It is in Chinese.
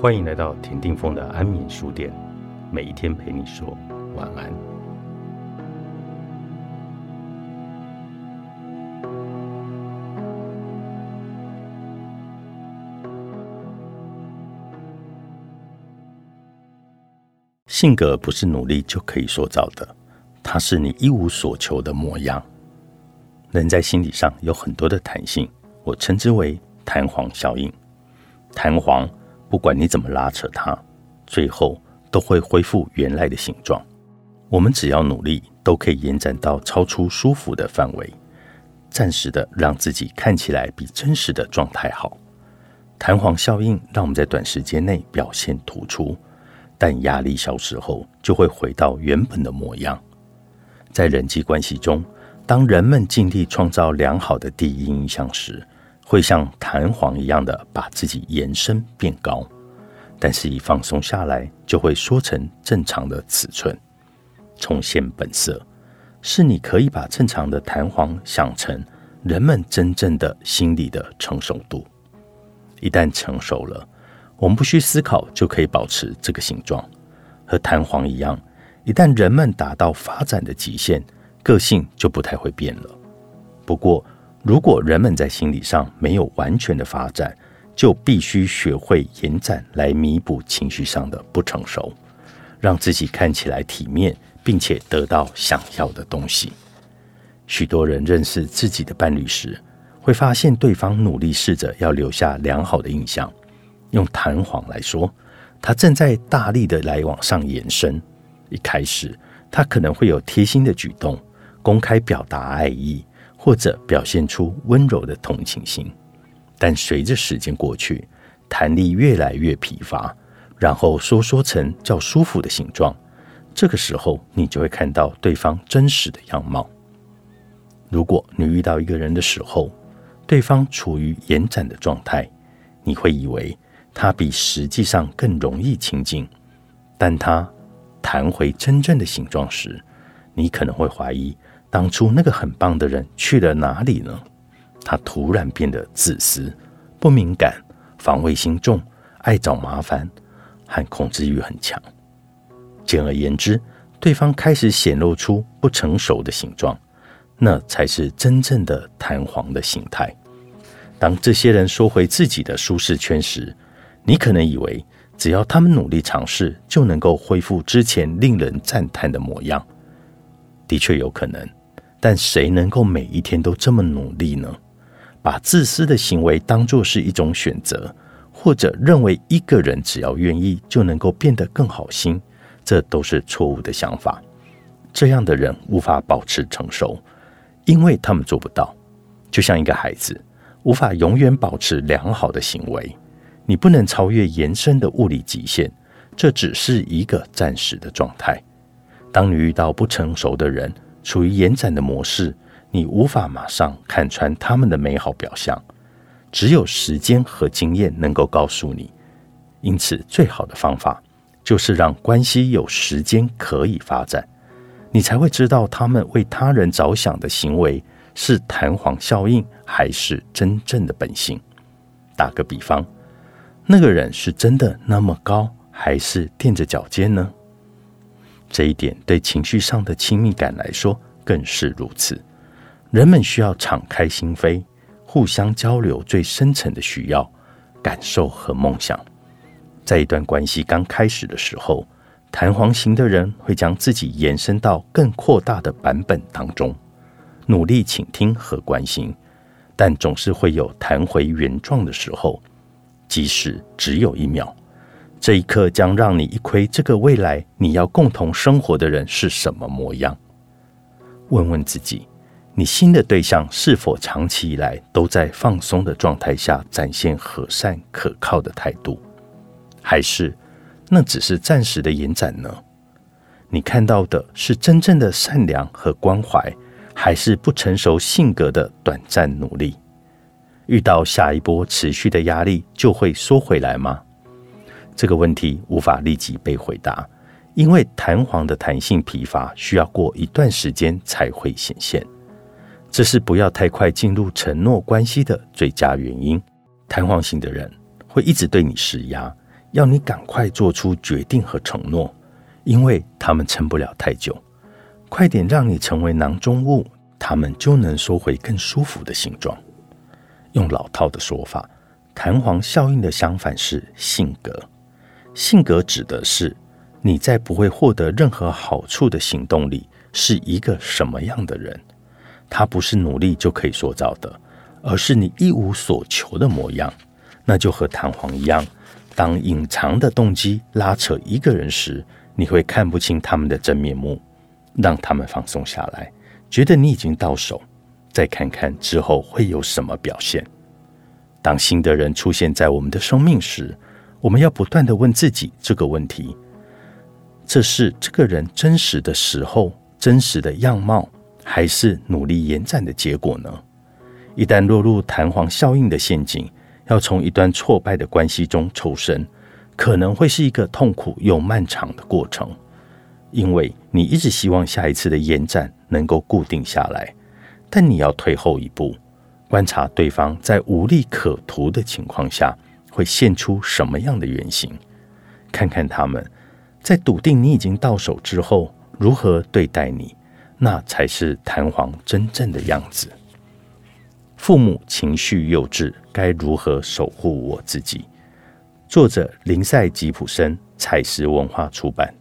欢迎来到田定峰的安眠书店，每一天陪你说晚安。性格不是努力就可以塑造的，它是你一无所求的模样。人在心理上有很多的弹性，我称之为弹簧效应。弹簧。不管你怎么拉扯它，最后都会恢复原来的形状。我们只要努力，都可以延展到超出舒服的范围，暂时的让自己看起来比真实的状态好。弹簧效应让我们在短时间内表现突出，但压力消失后就会回到原本的模样。在人际关系中，当人们尽力创造良好的第一印象时，会像弹簧一样的把自己延伸变高，但是，一放松下来，就会缩成正常的尺寸，重现本色。是你可以把正常的弹簧想成人们真正的心理的成熟度。一旦成熟了，我们不需思考就可以保持这个形状，和弹簧一样。一旦人们达到发展的极限，个性就不太会变了。不过，如果人们在心理上没有完全的发展，就必须学会延展来弥补情绪上的不成熟，让自己看起来体面，并且得到想要的东西。许多人认识自己的伴侣时，会发现对方努力试着要留下良好的印象。用弹簧来说，他正在大力的来往上延伸。一开始，他可能会有贴心的举动，公开表达爱意。或者表现出温柔的同情心，但随着时间过去，弹力越来越疲乏，然后收缩成较舒服的形状。这个时候，你就会看到对方真实的样貌。如果你遇到一个人的时候，对方处于延展的状态，你会以为他比实际上更容易亲近，但他弹回真正的形状时，你可能会怀疑。当初那个很棒的人去了哪里呢？他突然变得自私、不敏感、防卫心重、爱找麻烦和控制欲很强。简而言之，对方开始显露出不成熟的形状，那才是真正的弹簧的形态。当这些人缩回自己的舒适圈时，你可能以为只要他们努力尝试，就能够恢复之前令人赞叹的模样。的确有可能。但谁能够每一天都这么努力呢？把自私的行为当作是一种选择，或者认为一个人只要愿意就能够变得更好心，这都是错误的想法。这样的人无法保持成熟，因为他们做不到。就像一个孩子无法永远保持良好的行为，你不能超越延伸的物理极限，这只是一个暂时的状态。当你遇到不成熟的人，处于延展的模式，你无法马上看穿他们的美好表象，只有时间和经验能够告诉你。因此，最好的方法就是让关系有时间可以发展，你才会知道他们为他人着想的行为是弹簧效应还是真正的本性。打个比方，那个人是真的那么高，还是垫着脚尖呢？这一点对情绪上的亲密感来说更是如此。人们需要敞开心扉，互相交流最深层的需要、感受和梦想。在一段关系刚开始的时候，弹簧型的人会将自己延伸到更扩大的版本当中，努力倾听和关心，但总是会有弹回原状的时候，即使只有一秒。这一刻将让你一窥这个未来你要共同生活的人是什么模样。问问自己，你新的对象是否长期以来都在放松的状态下展现和善可靠的态度，还是那只是暂时的延展呢？你看到的是真正的善良和关怀，还是不成熟性格的短暂努力？遇到下一波持续的压力，就会缩回来吗？这个问题无法立即被回答，因为弹簧的弹性疲乏需要过一段时间才会显现。这是不要太快进入承诺关系的最佳原因。弹簧型的人会一直对你施压，要你赶快做出决定和承诺，因为他们撑不了太久。快点让你成为囊中物，他们就能收回更舒服的形状。用老套的说法，弹簧效应的相反是性格。性格指的是你在不会获得任何好处的行动里是一个什么样的人。它不是努力就可以塑造的，而是你一无所求的模样。那就和弹簧一样，当隐藏的动机拉扯一个人时，你会看不清他们的真面目。让他们放松下来，觉得你已经到手，再看看之后会有什么表现。当新的人出现在我们的生命时，我们要不断的问自己这个问题：这是这个人真实的时候、真实的样貌，还是努力延展的结果呢？一旦落入弹簧效应的陷阱，要从一段挫败的关系中抽身，可能会是一个痛苦又漫长的过程，因为你一直希望下一次的延展能够固定下来，但你要退后一步，观察对方在无利可图的情况下会现出什么样的原型，看看他们在笃定你已经到手之后如何对待你，那才是弹簧真正的样子。父母情绪幼稚，该如何守护我自己？作者：林赛吉普森，采石文化出版。